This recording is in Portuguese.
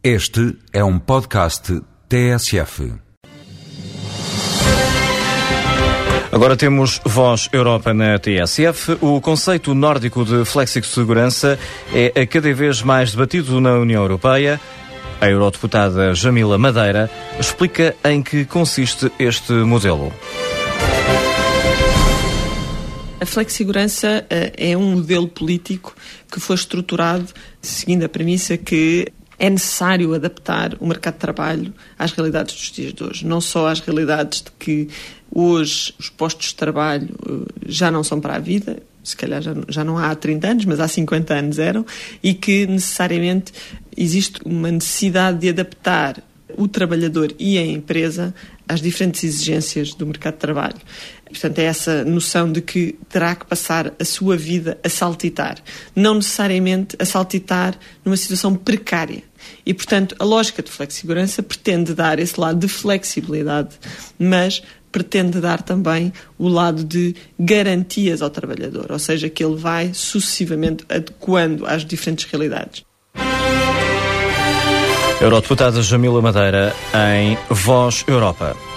Este é um podcast TSF. Agora temos Voz Europa na TSF. O conceito nórdico de flexi-segurança é cada vez mais debatido na União Europeia. A eurodeputada Jamila Madeira explica em que consiste este modelo. A flexi-segurança uh, é um modelo político que foi estruturado seguindo a premissa que é necessário adaptar o mercado de trabalho às realidades dos dias de hoje. Não só às realidades de que hoje os postos de trabalho uh, já não são para a vida, se calhar já, já não há 30 anos, mas há 50 anos eram, e que necessariamente existe uma necessidade de adaptar o trabalhador e a empresa às diferentes exigências do mercado de trabalho. Portanto, é essa noção de que terá que passar a sua vida a saltitar, não necessariamente a saltitar numa situação precária. E, portanto, a lógica de flexigurança pretende dar esse lado de flexibilidade, mas pretende dar também o lado de garantias ao trabalhador, ou seja, que ele vai sucessivamente adequando às diferentes realidades. Eurodeputada Jamila Madeira em Voz Europa.